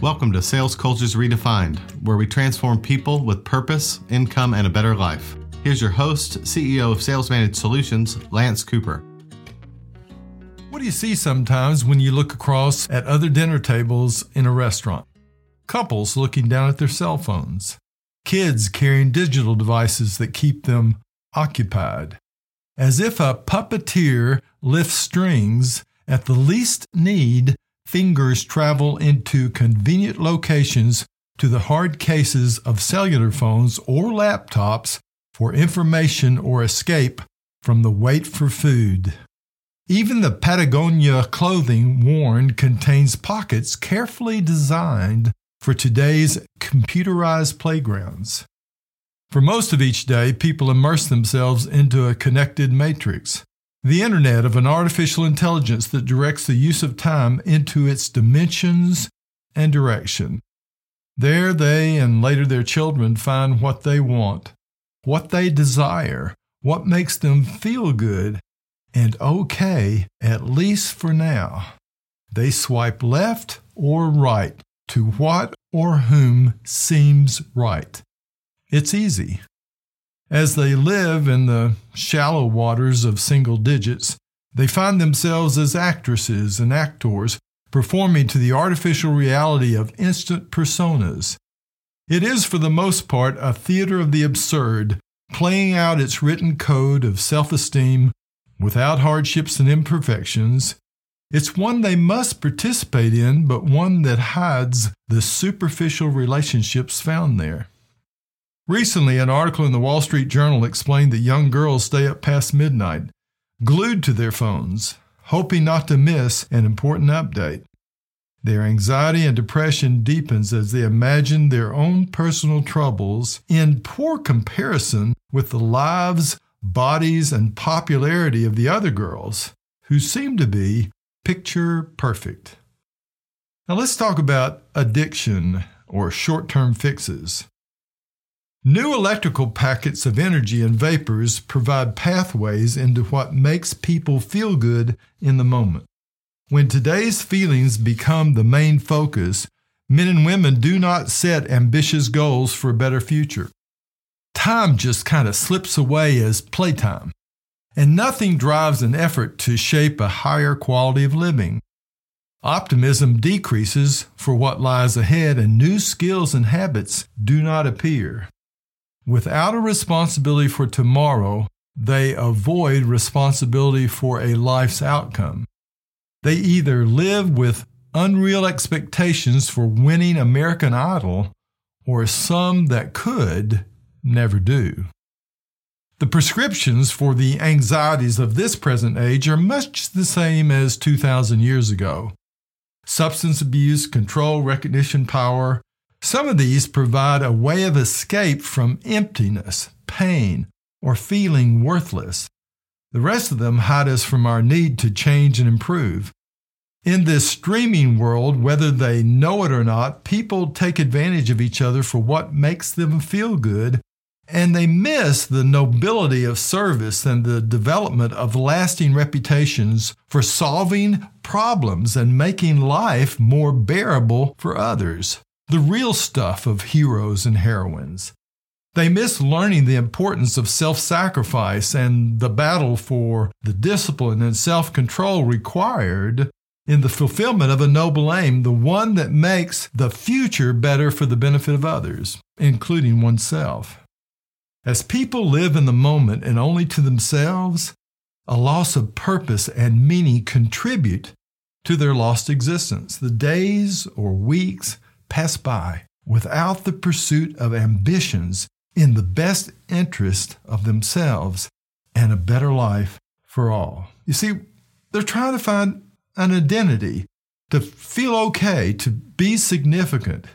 Welcome to Sales Cultures Redefined, where we transform people with purpose, income, and a better life. Here's your host, CEO of Sales Managed Solutions, Lance Cooper. What do you see sometimes when you look across at other dinner tables in a restaurant? Couples looking down at their cell phones, kids carrying digital devices that keep them occupied. As if a puppeteer lifts strings, at the least need, fingers travel into convenient locations to the hard cases of cellular phones or laptops for information or escape from the wait for food. Even the Patagonia clothing worn contains pockets carefully designed for today's computerized playgrounds. For most of each day, people immerse themselves into a connected matrix the internet of an artificial intelligence that directs the use of time into its dimensions and direction. There they and later their children find what they want, what they desire, what makes them feel good and okay, at least for now. They swipe left or right to what or whom seems right. It's easy. As they live in the shallow waters of single digits, they find themselves as actresses and actors performing to the artificial reality of instant personas. It is, for the most part, a theater of the absurd, playing out its written code of self esteem without hardships and imperfections. It's one they must participate in, but one that hides the superficial relationships found there. Recently, an article in the Wall Street Journal explained that young girls stay up past midnight, glued to their phones, hoping not to miss an important update. Their anxiety and depression deepens as they imagine their own personal troubles in poor comparison with the lives, bodies, and popularity of the other girls, who seem to be picture perfect. Now let's talk about addiction or short term fixes. New electrical packets of energy and vapors provide pathways into what makes people feel good in the moment. When today's feelings become the main focus, men and women do not set ambitious goals for a better future. Time just kind of slips away as playtime, and nothing drives an effort to shape a higher quality of living. Optimism decreases for what lies ahead, and new skills and habits do not appear. Without a responsibility for tomorrow, they avoid responsibility for a life's outcome. They either live with unreal expectations for winning American Idol or some that could never do. The prescriptions for the anxieties of this present age are much the same as 2,000 years ago substance abuse, control, recognition, power, some of these provide a way of escape from emptiness, pain, or feeling worthless. The rest of them hide us from our need to change and improve. In this streaming world, whether they know it or not, people take advantage of each other for what makes them feel good, and they miss the nobility of service and the development of lasting reputations for solving problems and making life more bearable for others the real stuff of heroes and heroines. They miss learning the importance of self sacrifice and the battle for the discipline and self control required in the fulfillment of a noble aim, the one that makes the future better for the benefit of others, including oneself. As people live in the moment and only to themselves, a loss of purpose and meaning contribute to their lost existence. The days or weeks pass by without the pursuit of ambitions in the best interest of themselves and a better life for all. You see, they're trying to find an identity, to feel okay, to be significant,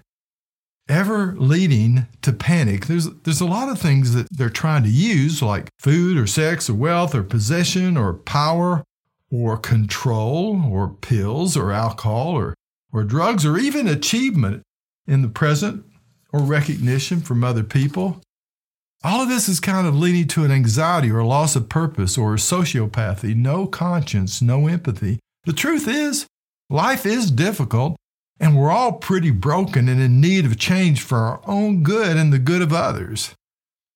ever leading to panic. There's, there's a lot of things that they're trying to use, like food or sex or wealth or possession or power or control or pills or alcohol or or drugs or even achievement in the present or recognition from other people. All of this is kind of leading to an anxiety or a loss of purpose or sociopathy, no conscience, no empathy. The truth is, life is difficult And we're all pretty broken and in need of change for our own good and the good of others.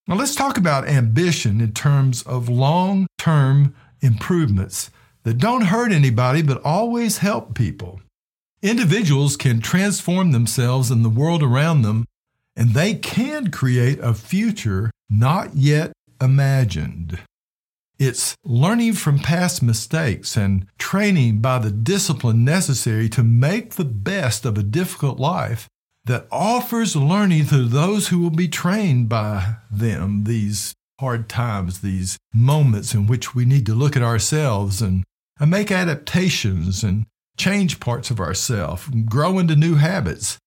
Now, let's talk about ambition in terms of long term improvements that don't hurt anybody but always help people. Individuals can transform themselves and the world around them, and they can create a future not yet imagined. It's learning from past mistakes and training by the discipline necessary to make the best of a difficult life that offers learning to those who will be trained by them these hard times, these moments in which we need to look at ourselves and, and make adaptations and change parts of ourselves, grow into new habits.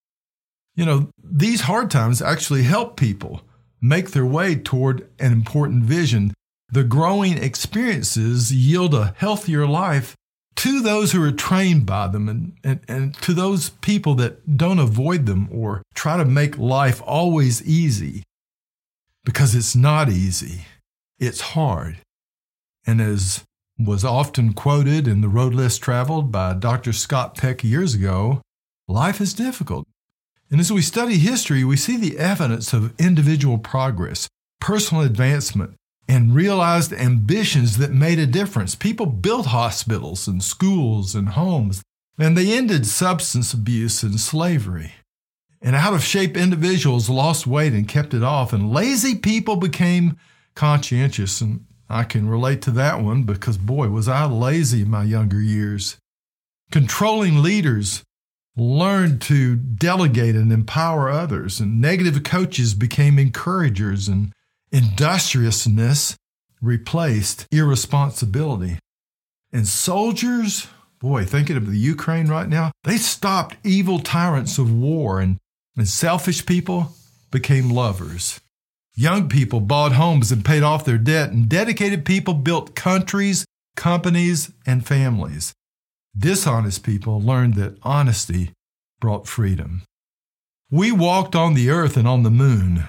You know, these hard times actually help people make their way toward an important vision the growing experiences yield a healthier life to those who are trained by them and, and, and to those people that don't avoid them or try to make life always easy because it's not easy. It's hard. And as was often quoted in the road less traveled by Dr. Scott Peck years ago, life is difficult. And as we study history, we see the evidence of individual progress, personal advancement, and realized ambitions that made a difference. People built hospitals and schools and homes, and they ended substance abuse and slavery. And out of shape individuals lost weight and kept it off, and lazy people became conscientious. And I can relate to that one because, boy, was I lazy in my younger years. Controlling leaders learned to delegate and empower others, and negative coaches became encouragers, and Industriousness replaced irresponsibility. And soldiers, boy, thinking of the Ukraine right now, they stopped evil tyrants of war, and, and selfish people became lovers. Young people bought homes and paid off their debt, and dedicated people built countries, companies, and families. Dishonest people learned that honesty brought freedom. We walked on the earth and on the moon,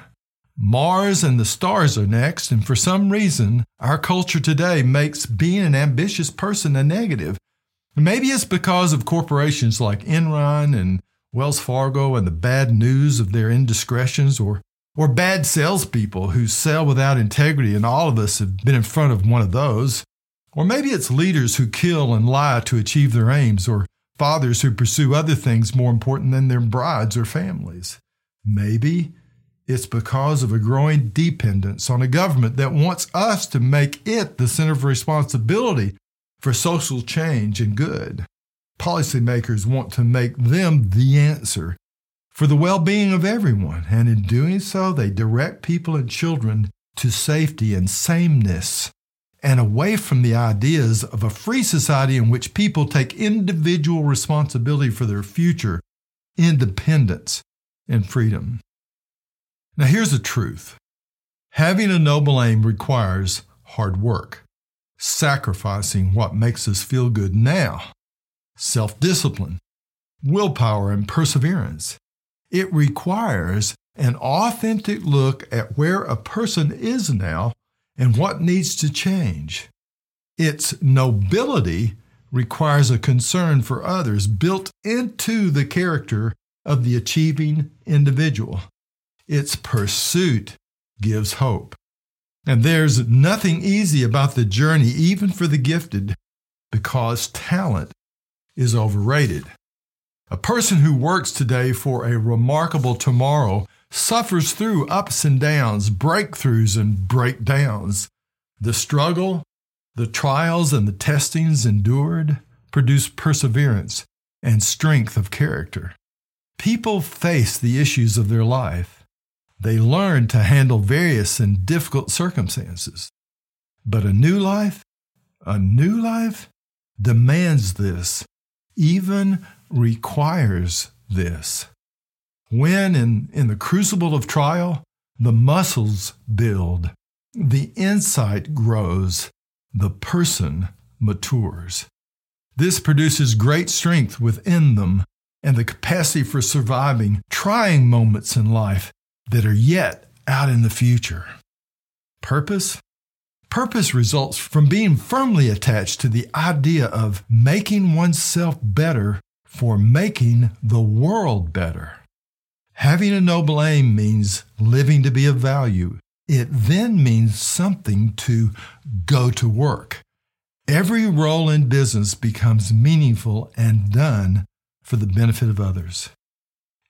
Mars and the stars are next, and for some reason, our culture today makes being an ambitious person a negative. Maybe it's because of corporations like Enron and Wells Fargo and the bad news of their indiscretions, or, or bad salespeople who sell without integrity, and all of us have been in front of one of those. Or maybe it's leaders who kill and lie to achieve their aims, or fathers who pursue other things more important than their brides or families. Maybe it's because of a growing dependence on a government that wants us to make it the center of responsibility for social change and good. Policymakers want to make them the answer for the well being of everyone, and in doing so, they direct people and children to safety and sameness and away from the ideas of a free society in which people take individual responsibility for their future, independence, and freedom. Now, here's the truth having a noble aim requires hard work, sacrificing what makes us feel good now, self discipline, willpower, and perseverance. It requires an authentic look at where a person is now and what needs to change. Its nobility requires a concern for others built into the character of the achieving individual. Its pursuit gives hope. And there's nothing easy about the journey, even for the gifted, because talent is overrated. A person who works today for a remarkable tomorrow suffers through ups and downs, breakthroughs and breakdowns. The struggle, the trials, and the testings endured produce perseverance and strength of character. People face the issues of their life they learn to handle various and difficult circumstances. But a new life, a new life demands this, even requires this. When in, in the crucible of trial, the muscles build, the insight grows, the person matures. This produces great strength within them and the capacity for surviving trying moments in life that are yet out in the future. Purpose? Purpose results from being firmly attached to the idea of making oneself better for making the world better. Having a noble aim means living to be of value. It then means something to go to work. Every role in business becomes meaningful and done for the benefit of others.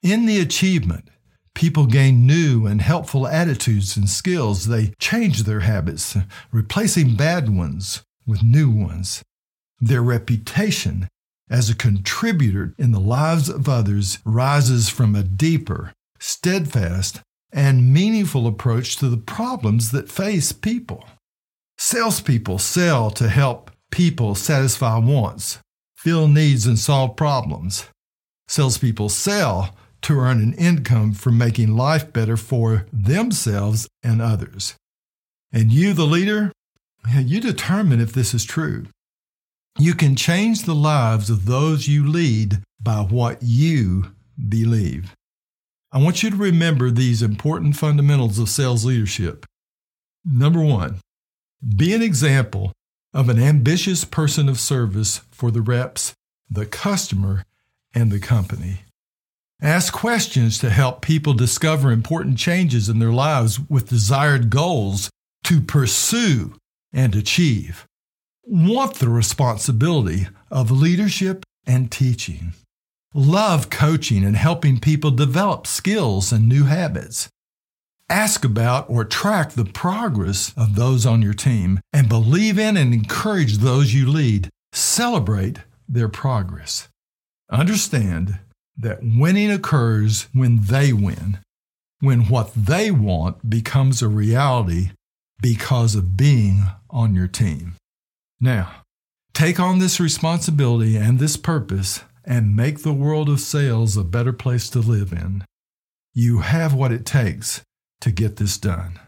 In the achievement, people gain new and helpful attitudes and skills. They change their habits, replacing bad ones with new ones. Their reputation as a contributor in the lives of others rises from a deeper, steadfast, and meaningful approach to the problems that face people. Salespeople sell to help people satisfy wants, fill needs, and solve problems. Salespeople sell to earn an income from making life better for themselves and others. And you, the leader, you determine if this is true. You can change the lives of those you lead by what you believe. I want you to remember these important fundamentals of sales leadership. Number one, be an example of an ambitious person of service for the reps, the customer, and the company. Ask questions to help people discover important changes in their lives with desired goals to pursue and achieve want the responsibility of leadership and teaching. Love coaching and helping people develop skills and new habits. Ask about or track the progress of those on your team and believe in and encourage those you lead. Celebrate their progress. Understand that winning occurs when they win, when what they want becomes a reality because of being on your team. Now, take on this responsibility and this purpose and make the world of sales a better place to live in. You have what it takes to get this done.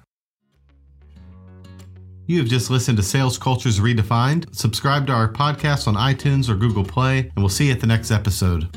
You have just listened to Sales Cultures Redefined. Subscribe to our podcast on iTunes or Google Play, and we'll see you at the next episode.